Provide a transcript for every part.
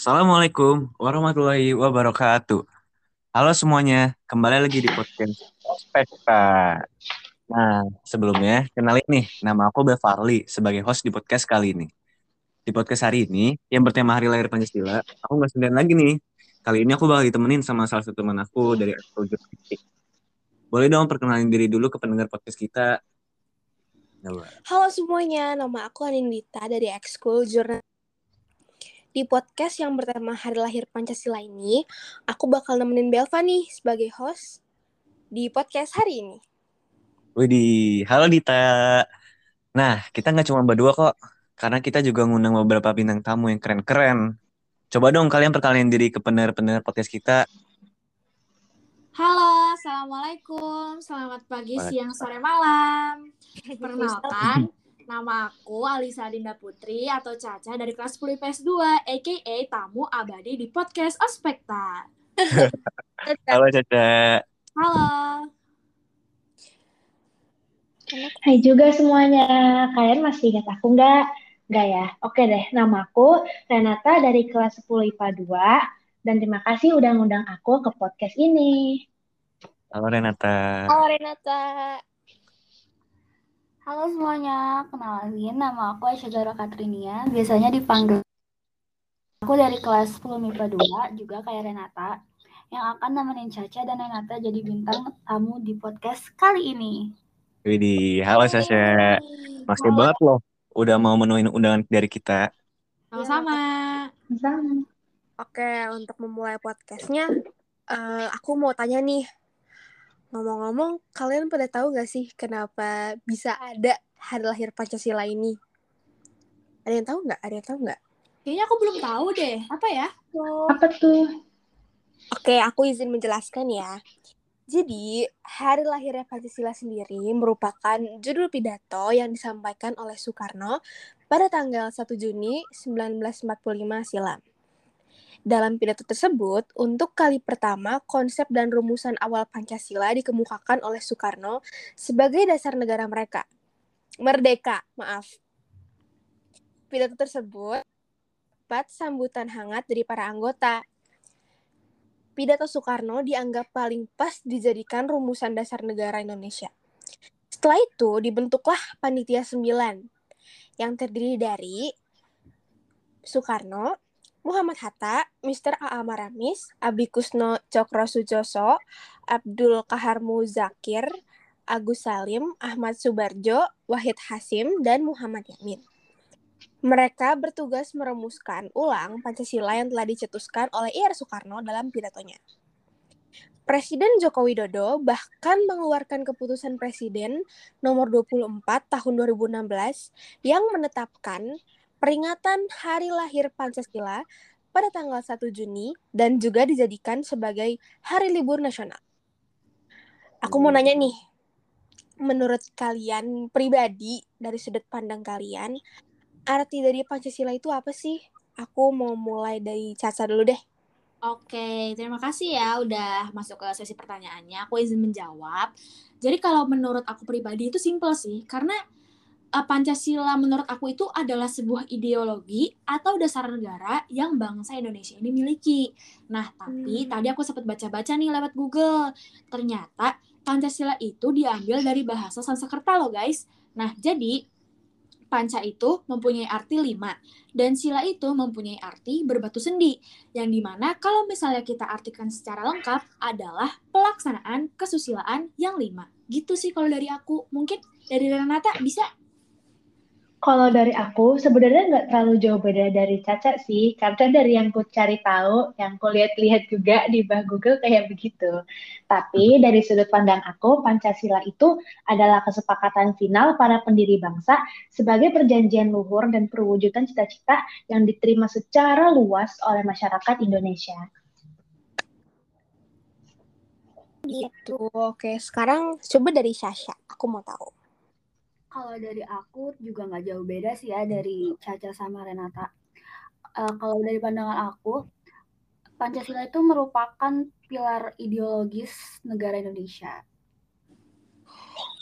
Assalamualaikum warahmatullahi wabarakatuh. Halo semuanya, kembali lagi di podcast Spekta. Nah, sebelumnya kenalin nih, nama aku Bevarly sebagai host di podcast kali ini. Di podcast hari ini, yang bertema Hari Lahir Pancasila, aku nggak sendirian lagi nih. Kali ini aku bakal ditemenin sama salah satu teman aku dari Ekskul Jurnalistik. Boleh dong perkenalin diri dulu ke pendengar podcast kita. Coba. Halo semuanya, nama aku Anindita dari Ekskul Jurnal. Di podcast yang bertema Hari Lahir Pancasila ini, aku bakal nemenin Belva nih sebagai host di podcast hari ini. Widih, halo Dita. Nah, kita nggak cuma berdua kok, karena kita juga ngundang beberapa bintang tamu yang keren-keren. Coba dong kalian perkenalin diri ke pendengar-pendengar podcast kita. Halo, Assalamualaikum. Selamat pagi, siang, sore, malam. Perkenalkan, nama aku Alisa Dinda Putri atau Caca dari kelas 10 IPS 2, a.k.a. tamu abadi di podcast Ospekta. Halo Caca. Halo. Hai juga semuanya, kalian masih ingat aku nggak? Nggak ya? Oke deh, namaku Renata dari kelas 10 IPA 2, dan terima kasih udah ngundang aku ke podcast ini. Halo Renata. Halo Renata. Halo semuanya, kenalin nama aku Aisyah Katrinia, biasanya dipanggil aku dari kelas 10 MIPA 2, juga kayak Renata, yang akan nemenin Caca dan Renata jadi bintang tamu di podcast kali ini. Widih, halo Sasha. Makasih banget loh udah mau menuin undangan dari kita. Sama-sama. Sama. Oke, untuk memulai podcastnya, eh, aku mau tanya nih. Ngomong-ngomong, kalian pada tahu gak sih kenapa bisa ada hari lahir Pancasila ini? Ada yang tahu nggak? Ada yang tahu nggak? Kayaknya aku belum tahu deh. Apa ya? Apa tuh? Oke, aku izin menjelaskan ya. Jadi, hari lahirnya Pancasila sendiri merupakan judul pidato yang disampaikan oleh Soekarno pada tanggal 1 Juni 1945 silam. Dalam pidato tersebut, untuk kali pertama konsep dan rumusan awal Pancasila dikemukakan oleh Soekarno sebagai dasar negara mereka. Merdeka, maaf. Pidato tersebut dapat sambutan hangat dari para anggota, pidato Soekarno dianggap paling pas dijadikan rumusan dasar negara Indonesia. Setelah itu dibentuklah Panitia 9 yang terdiri dari Soekarno, Muhammad Hatta, Mr. A.A. Maramis, Abi Kusno Cokro Sujoso, Abdul Kahar Muzakir, Agus Salim, Ahmad Subarjo, Wahid Hasim, dan Muhammad Yamin. Mereka bertugas merumuskan ulang Pancasila yang telah dicetuskan oleh Ir Soekarno dalam pidatonya. Presiden Joko Widodo bahkan mengeluarkan keputusan Presiden nomor 24 tahun 2016 yang menetapkan peringatan Hari Lahir Pancasila pada tanggal 1 Juni dan juga dijadikan sebagai hari libur nasional. Aku mau nanya nih, menurut kalian pribadi dari sudut pandang kalian, arti dari Pancasila itu apa sih? Aku mau mulai dari Caca dulu deh. Oke, terima kasih ya udah masuk ke sesi pertanyaannya. Aku izin menjawab. Jadi kalau menurut aku pribadi itu simple sih, karena uh, Pancasila menurut aku itu adalah sebuah ideologi atau dasar negara yang bangsa Indonesia ini miliki. Nah, tapi Hmm. tadi aku sempat baca-baca nih lewat Google. Ternyata Pancasila itu diambil dari bahasa Sanskerta loh guys. Nah, jadi Panca itu mempunyai arti lima, dan sila itu mempunyai arti berbatu sendi, yang di mana kalau misalnya kita artikan secara lengkap adalah pelaksanaan kesusilaan yang lima. Gitu sih kalau dari aku. Mungkin dari Renata bisa? Kalau dari aku, sebenarnya nggak terlalu jauh beda dari Caca sih, karena dari yang ku cari tahu, yang ku lihat-lihat juga di bah Google kayak begitu. Tapi dari sudut pandang aku, Pancasila itu adalah kesepakatan final para pendiri bangsa sebagai perjanjian luhur dan perwujudan cita-cita yang diterima secara luas oleh masyarakat Indonesia. Gitu. Oke, sekarang coba dari Sasha. Aku mau tahu. Kalau dari aku juga nggak jauh beda sih ya dari Caca sama Renata. Eh, kalau dari pandangan aku, Pancasila itu merupakan pilar ideologis negara Indonesia.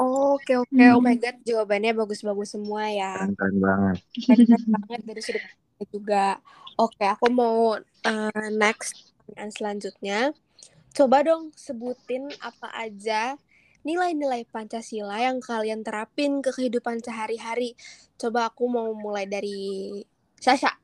Oke, oke. Hmm. Oh my God, jawabannya bagus-bagus semua ya. Keren-keren banget. Keren banget dari sudut juga. Oke, aku mau uh, next pertanyaan selanjutnya. Coba dong sebutin apa aja nilai-nilai Pancasila yang kalian terapin ke kehidupan sehari-hari. Coba aku mau mulai dari Sasha.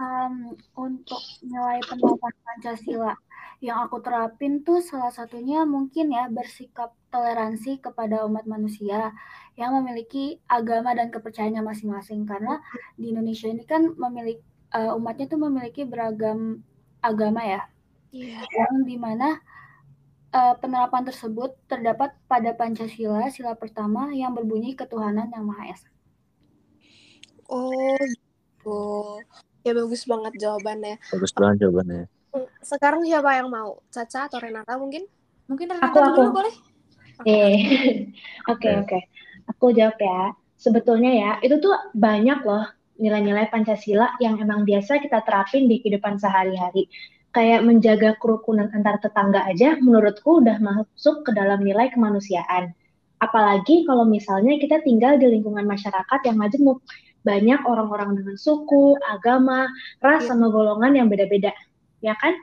Um, untuk nilai penerapan Pancasila yang aku terapin tuh salah satunya mungkin ya bersikap toleransi kepada umat manusia yang memiliki agama dan kepercayaannya masing-masing karena di Indonesia ini kan memiliki uh, umatnya tuh memiliki beragam agama ya yeah. yang di mana uh, penerapan tersebut terdapat pada Pancasila sila pertama yang berbunyi ketuhanan yang maha esa. Oh gitu. Ya bagus banget jawabannya. Bagus banget jawabannya. Sekarang siapa yang mau? Caca atau Renata mungkin? Mungkin Renata aku, dulu aku. boleh? Eh, oke oke. Aku jawab ya. Sebetulnya ya, itu tuh banyak loh nilai-nilai Pancasila yang emang biasa kita terapin di kehidupan sehari-hari. Kayak menjaga kerukunan antar tetangga aja menurutku udah masuk ke dalam nilai kemanusiaan. Apalagi kalau misalnya kita tinggal di lingkungan masyarakat yang majemuk. Banyak orang-orang dengan suku, agama, ras, iya. sama golongan yang beda-beda ya kan?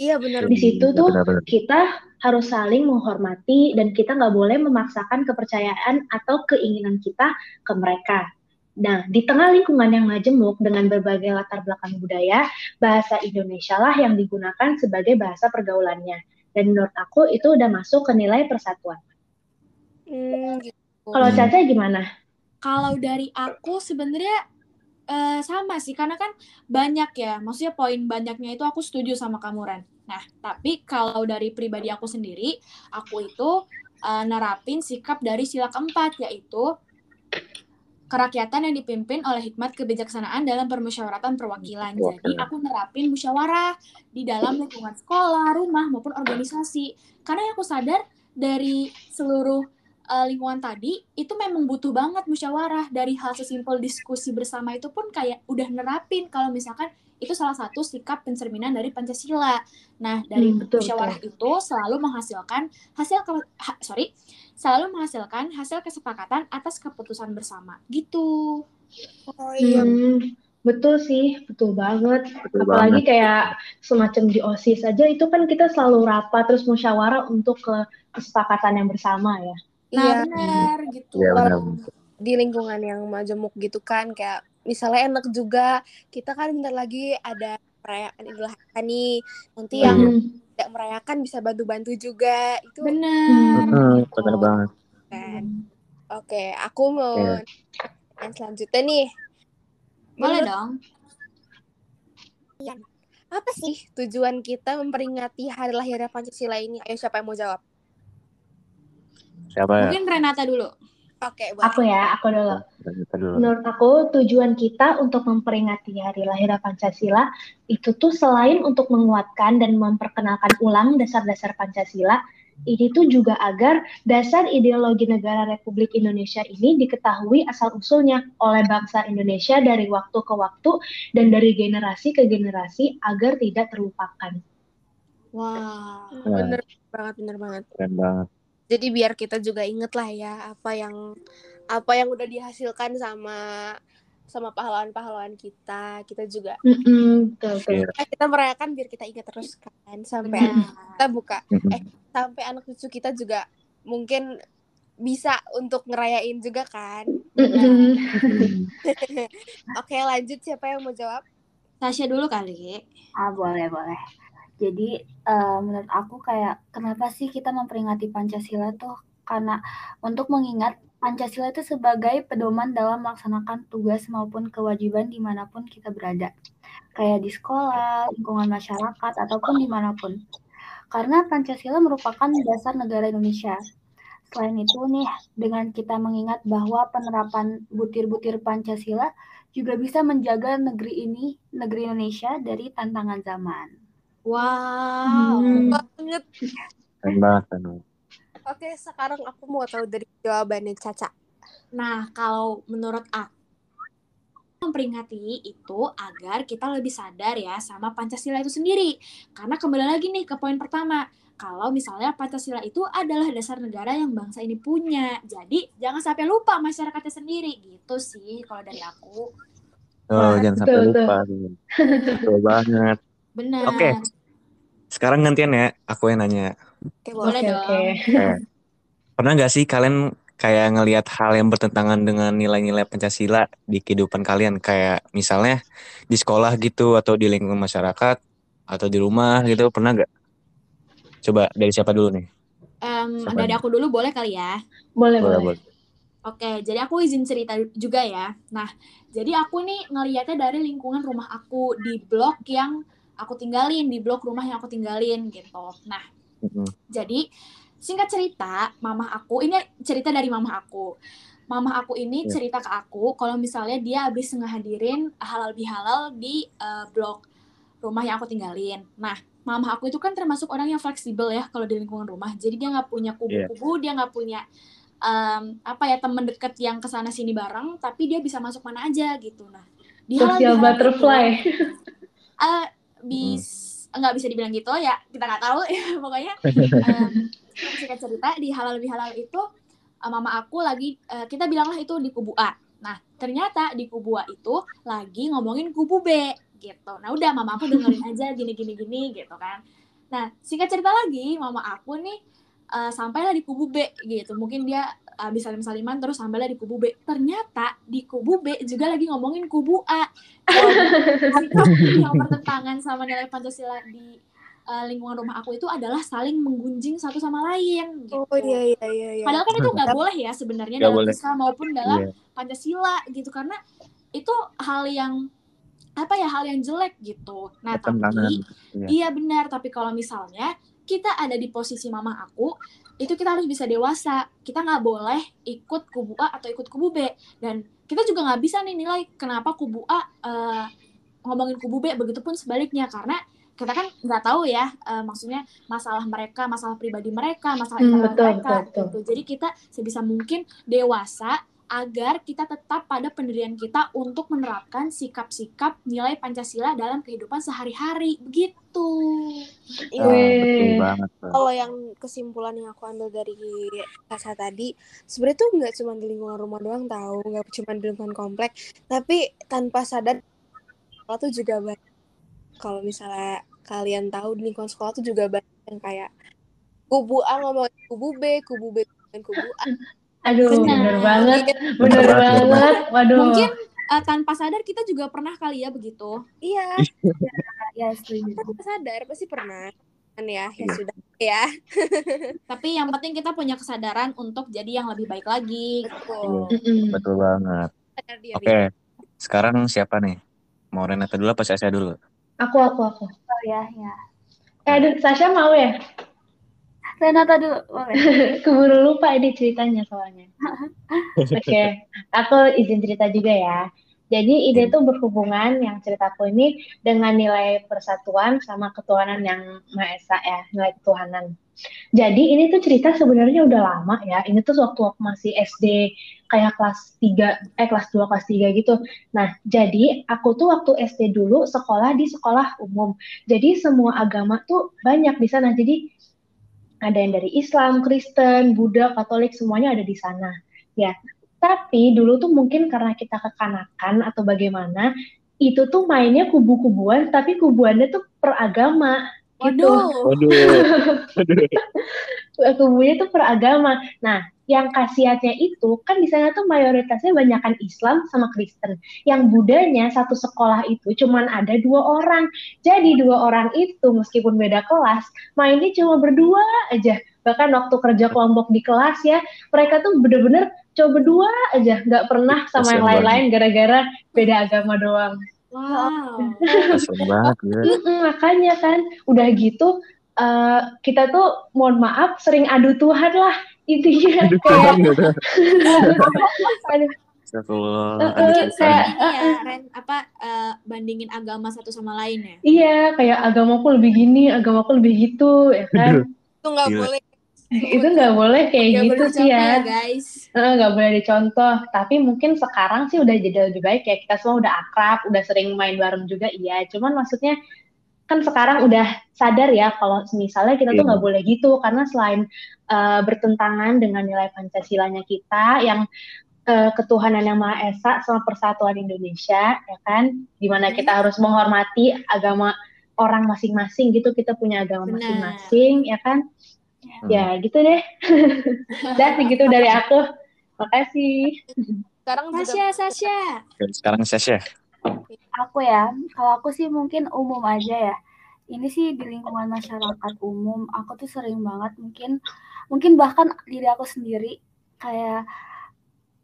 Iya benar. Di situ tuh kita harus saling menghormati dan kita nggak boleh memaksakan kepercayaan atau keinginan kita ke mereka. Nah, di tengah lingkungan yang majemuk dengan berbagai latar belakang budaya, bahasa Indonesia lah yang digunakan sebagai bahasa pergaulannya. Dan menurut aku itu udah masuk ke nilai persatuan. Hmm, gitu. Kalau Caca gimana? Kalau dari aku sebenarnya Uh, sama sih karena kan banyak ya maksudnya poin banyaknya itu aku setuju sama kamu Ren nah tapi kalau dari pribadi aku sendiri aku itu uh, nerapin sikap dari sila keempat yaitu kerakyatan yang dipimpin oleh hikmat kebijaksanaan dalam permusyawaratan perwakilan. Jadi aku nerapin musyawarah di dalam lingkungan sekolah, rumah maupun organisasi. Karena yang aku sadar dari seluruh uh, lingkungan tadi itu memang butuh banget musyawarah dari hal sesimpel diskusi bersama itu pun kayak udah nerapin kalau misalkan itu salah satu sikap pencerminan dari Pancasila. Nah, dari hmm, betul, musyawarah betul. itu selalu menghasilkan hasil ke, ha, sorry, selalu menghasilkan hasil kesepakatan atas keputusan bersama. Gitu. Oh iya. Hmm, betul sih, betul banget. Betul Apalagi banget. kayak semacam di OSIS saja itu kan kita selalu rapat terus musyawarah untuk ke kesepakatan yang bersama ya. Nah, iya benar gitu. Benar. Di lingkungan yang majemuk gitu kan kayak misalnya enak juga kita kan bentar lagi ada perayaan Idul Adha nih. Nanti hmm. yang tidak merayakan bisa bantu-bantu juga. Itu benar. Hmm, benar banget. Kan. Oke, aku mau yeah. yang selanjutnya nih. Boleh dong. Ya, apa sih tujuan kita memperingati hari lahirnya Pancasila ini? Ayo siapa yang mau jawab? Siapa ya? Mungkin Renata dulu. Oke, okay, aku ya, aku dulu. dulu. Menurut aku tujuan kita untuk memperingati Hari Lahir Pancasila itu tuh selain untuk menguatkan dan memperkenalkan ulang dasar-dasar Pancasila, ini tuh juga agar dasar ideologi negara Republik Indonesia ini diketahui asal-usulnya oleh bangsa Indonesia dari waktu ke waktu dan dari generasi ke generasi agar tidak terlupakan. Wah, wow, bener banget, bener banget. Keren banget jadi biar kita juga inget lah ya apa yang apa yang udah dihasilkan sama sama pahlawan-pahlawan kita. Kita juga mm-hmm, kita merayakan biar kita ingat terus kan sampai mm-hmm. kita buka. Eh sampai anak cucu kita juga mungkin bisa untuk ngerayain juga kan. Mm-hmm. oke lanjut siapa yang mau jawab? Tasya dulu kali. Ah boleh boleh jadi, uh, menurut aku kayak kenapa sih kita memperingati Pancasila tuh, karena untuk mengingat Pancasila itu sebagai pedoman dalam melaksanakan tugas maupun kewajiban di mana pun kita berada. Kayak di sekolah, lingkungan masyarakat, ataupun di mana pun. Karena Pancasila merupakan dasar negara Indonesia. Selain itu nih, dengan kita mengingat bahwa penerapan butir-butir Pancasila juga bisa menjaga negeri ini, negeri Indonesia dari tantangan zaman. Wow, hmm. banget. Keren banget, Oke, sekarang aku mau tahu dari jawabannya Caca. Nah, kalau menurut aku memperingati itu agar kita lebih sadar ya sama Pancasila itu sendiri. Karena kembali lagi nih ke poin pertama, kalau misalnya Pancasila itu adalah dasar negara yang bangsa ini punya. Jadi jangan sampai lupa masyarakatnya sendiri gitu sih kalau dari aku. Oh, Wah, jangan betul, sampai betul. lupa. Betul banget. Benar. Oke. Sekarang gantian ya, aku yang nanya. Oke, Boleh boleh. Oke, dong. oke. Eh, pernah nggak sih kalian kayak ngelihat hal yang bertentangan dengan nilai-nilai Pancasila di kehidupan kalian? Kayak misalnya di sekolah gitu, atau di lingkungan masyarakat, atau di rumah gitu, pernah nggak? Coba dari siapa dulu nih? Em, Siapa dari nih? aku dulu boleh kali ya. Boleh, Boleh, boleh. boleh. Oke, jadi aku izin cerita juga ya. Nah, jadi aku nih ngelihatnya dari lingkungan rumah aku di blok yang aku tinggalin, di blok rumah yang aku tinggalin gitu. Nah, Mm-mm. jadi singkat cerita, mama aku ini cerita dari mama aku. Mama aku ini Ya. cerita ke aku kalau misalnya dia habis ngehadirin halal bihalal di eh, blok rumah yang aku tinggalin. Nah, mama aku itu kan termasuk orang yang fleksibel ya kalau di lingkungan rumah. Jadi dia nggak punya kubu-kubu, dia nggak punya em, apa ya teman deket yang ke sana sini bareng, tapi dia bisa masuk mana aja gitu. Nah, di halal Social butterfly. itu, eh, bis nggak bisa dibilang gitu ya kita nggak tahu. Ya pokoknya em, singkat cerita di halal bihalal itu eh, mama aku lagi eh, kita bilanglah itu di kubu A. Nah ternyata di kubu A itu lagi ngomongin kubu B gitu. Nah udah mama aku dengerin aja gini gini gini gitu kan. Nah singkat cerita lagi mama aku nih eh, sampailah di kubu B gitu mungkin dia habis salim saliman terus sampailah di kubu B ternyata di kubu B juga lagi ngomongin kubu A yang bertentangan sama nilai Pancasila di uh, lingkungan rumah aku itu adalah saling menggunjing satu sama lain gitu. Oh iya iya iya. iya. Padahal kan itu nggak boleh ya sebenarnya dalam boleh. Islam maupun dalam Iya. Pancasila gitu karena itu hal yang apa ya hal yang jelek gitu. Nah tapi Iya. iya benar tapi kalau misalnya kita ada di posisi mama aku itu kita harus bisa dewasa. Kita nggak boleh ikut kubu A atau ikut kubu B. Dan kita juga nggak bisa nih nilai kenapa kubu A eh, ngomongin kubu B begitupun sebaliknya. Karena kita kan nggak tahu ya eh, maksudnya masalah mereka masalah pribadi mereka masalah Hmm, betul, mereka betul, betul. gitu. Jadi kita sebisa mungkin dewasa agar kita tetap pada pendirian kita untuk menerapkan sikap-sikap nilai Pancasila dalam kehidupan sehari-hari. Begitu. Iya. Ah, betul banget. Kalau yang kesimpulan yang aku ambil dari Kasa tadi, sebenarnya tuh nggak cuma di lingkungan rumah doang tahu, nggak cuma di lingkungan komplek, tapi tanpa sadar sekolah tuh juga banyak. Kalau misalnya kalian tahu di lingkungan sekolah tuh juga banyak yang kayak kubu A ngomongin kubu B, kubu B ngomongin kubu A. Aduh, Benar. bener banget. Bener Bener banget. banget. Waduh. Mungkin eh, tanpa sadar kita juga pernah kali ya begitu. Iya, Ya, setuju. tanpa sadar pasti pernah. Kan ya, ya Iya. sudah ya. Tapi yang penting kita punya kesadaran untuk jadi yang lebih baik lagi. Betul. Mm-mm. Betul banget. Oke, sekarang siapa nih? Mau Renata dulu apa saya dulu? Aku, aku, aku. Oh ya, ya. Eh, Sasha mau ya? Renata dulu, boleh. Keburu lupa ini ceritanya soalnya. Oke, aku izin cerita juga ya. Jadi ide itu berhubungan yang ceritaku ini dengan nilai persatuan sama ketuhanan yang Maha Esa ya, nilai ketuhanan. Jadi ini tuh cerita sebenarnya udah lama ya. Ini tuh waktu aku masih SD kayak kelas 3, eh kelas 2, kelas 3 gitu. Nah, jadi aku tuh waktu SD dulu sekolah di sekolah umum. Jadi semua agama tuh banyak di sana. Jadi ada yang dari Islam, Kristen, Buddha, Katolik, semuanya ada di sana. Ya, tapi dulu tuh mungkin karena kita kekanakan atau bagaimana, itu tuh mainnya kubu-kubuan, tapi kubuannya tuh per agama. Gitu. Waduh, Waduh. Waduh. Kubunya tuh per agama. Nah, yang khasiatnya itu kan di sana tuh mayoritasnya banyakan Islam sama Kristen. Yang Budanya satu sekolah itu cuman ada dua orang. Jadi dua orang itu meskipun beda kelas, mainnya cuma berdua aja. Bahkan waktu kerja kelompok di kelas ya, mereka tuh bener-bener coba berdua aja, nggak pernah sama yang Kasian lain-lain gara-gara beda agama doang. wow. Banget ya. Makanya kan, udah gitu eh, kita tuh mohon maaf sering adu Tuhan lah intinya Aduh, kayak Tuhan aduh, Astagfirullah. Eh, Aduh, eh, Tuhan. kayak Ini ya, Ren, apa eh, bandingin agama satu sama lain ya? iya kayak agamaku lebih gini, agamaku lebih gitu, ya kan? Itu nggak boleh. Itu nggak boleh kayak Gak gitu boleh sih ya. guys. Eh, nggak boleh dicontoh. Tapi mungkin sekarang sih udah jadi lebih baik ya. Kita semua udah akrab, udah sering main bareng juga, iya. Cuman maksudnya kan sekarang udah sadar ya kalau misalnya kita tuh Iya. nggak boleh gitu karena selain eh, bertentangan dengan nilai Pancasilanya kita yang eh, ketuhanan yang Maha Esa sama persatuan Indonesia, ya kan? Di mana kita harus menghormati agama orang masing-masing gitu, kita punya agama masing-masing, ya kan? Hmm. Ya gitu deh. Udah segitu dari aku. Makasih. Sekarang juga Sasha, Sasha. Sekarang Sasha. Aku ya, kalau aku sih mungkin umum aja ya. Ini sih di lingkungan masyarakat umum, aku tuh sering banget mungkin mungkin bahkan diri aku sendiri kayak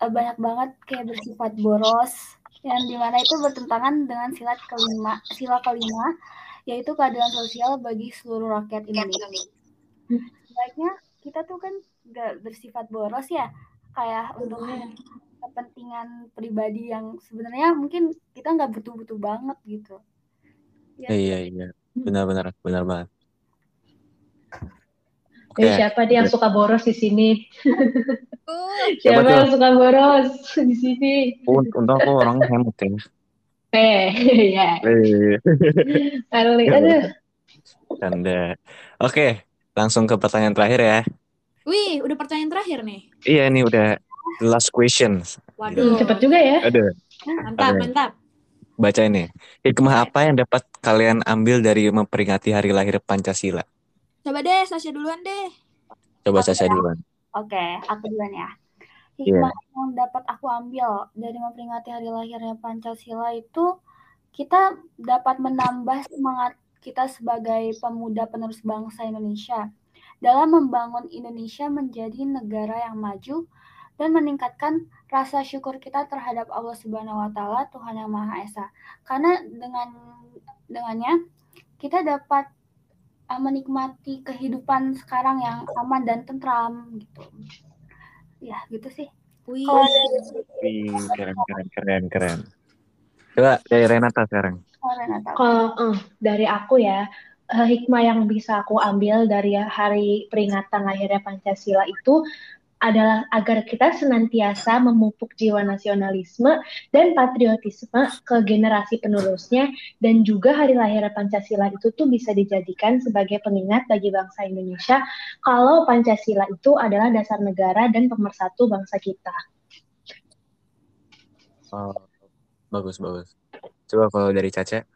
eh, banyak banget kayak bersifat boros yang di mana itu bertentangan dengan sila kelima sila kelima yaitu keadilan sosial bagi seluruh rakyat Indonesia. Sebaiknya kita tuh kan gak bersifat boros ya, kayak untuk kepentingan pribadi yang sebenarnya mungkin kita nggak butuh-butuh banget gitu. Ya, iya iya. Benar-benar benar banget. Oke. Eh, siapa dia yang suka boros di sini? Uh, Siapa Siapa yang suka boros di sini? Un- Untung aku orang hemat ya. Eh, ya. Eh, Kali, aduh. Oke, langsung ke pertanyaan terakhir ya. Wih, udah pertanyaan terakhir nih. Iya ini udah the last question. Waduh. Cepet juga ya. Ada Mantap, Oke. mantap. baca ini. Hikmah apa yang dapat kalian ambil dari memperingati hari lahir Pancasila? Coba deh, Sasha duluan deh. Coba. Sasha duluan. Oke, aku duluan ya. Iya. Hikmah yang dapat aku ambil dari memperingati hari lahirnya Pancasila itu kita dapat menambah semangat kita sebagai pemuda penerus bangsa Indonesia dalam membangun Indonesia menjadi negara yang maju dan meningkatkan rasa syukur kita terhadap Allah Subhanahu wa taala Tuhan yang Maha Esa. Karena dengan dengannya kita dapat uh, menikmati kehidupan sekarang yang aman dan tentram gitu. Ya, gitu sih. Wih. Keren keren keren keren. Coba dari Renata sekarang. oh, Renata. Kalau eh, dari aku ya, eh, hikmah yang bisa aku ambil dari hari peringatan lahirnya Pancasila itu adalah agar kita senantiasa memupuk jiwa nasionalisme dan patriotisme ke generasi penerusnya dan juga hari lahirnya Pancasila itu tuh bisa dijadikan sebagai pengingat bagi bangsa Indonesia kalau Pancasila itu adalah dasar negara dan pemersatu bangsa kita. Oh, bagus bagus. Coba kalau dari Caca.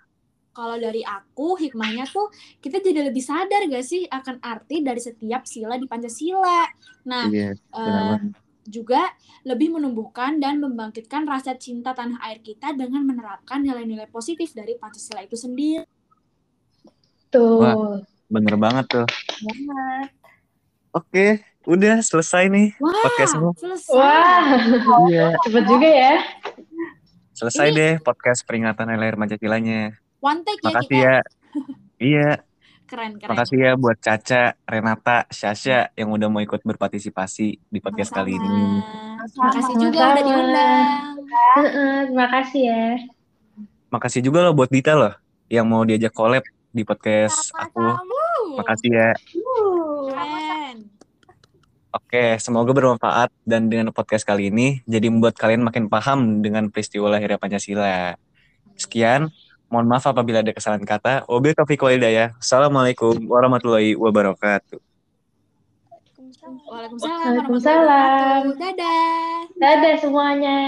Kalau dari aku, hikmahnya tuh kita jadi lebih sadar gak sih akan arti dari setiap sila di Pancasila. Nah, Iya, benar eh, juga lebih menumbuhkan dan membangkitkan rasa cinta tanah air kita dengan menerapkan nilai-nilai positif dari Pancasila itu sendiri. Tuh. Bener banget tuh. Banget. Oke, udah selesai nih Wah, podcastmu. selesai. Wah, Iya, cepet juga ya. selesai Ini- deh podcast peringatan hari lahir Pancasila-nya. One take ya Makasih kita. ya. Iya, Keren, keren. makasih ya buat Caca, Renata, Syasha yang udah mau ikut berpartisipasi di podcast kali ini. Sama-sama. Makasih juga udah diundang. Heeh, Terima kasih ya. Makasih juga loh buat Dita loh yang mau diajak collab di podcast aku. Sama-sama. Makasih ya. Keren. Oke, semoga bermanfaat dan dengan podcast kali ini jadi membuat kalian makin paham dengan peristiwa lahirnya Pancasila. Sekian, mohon maaf apabila ada kesalahan kata. Wabil taufiq hidayah. Assalamualaikum warahmatullahi wabarakatuh. Waalaikumsalam warahmatullahi Waalaikumsalam. wabarakatuh. Dadah. Dadah semuanya.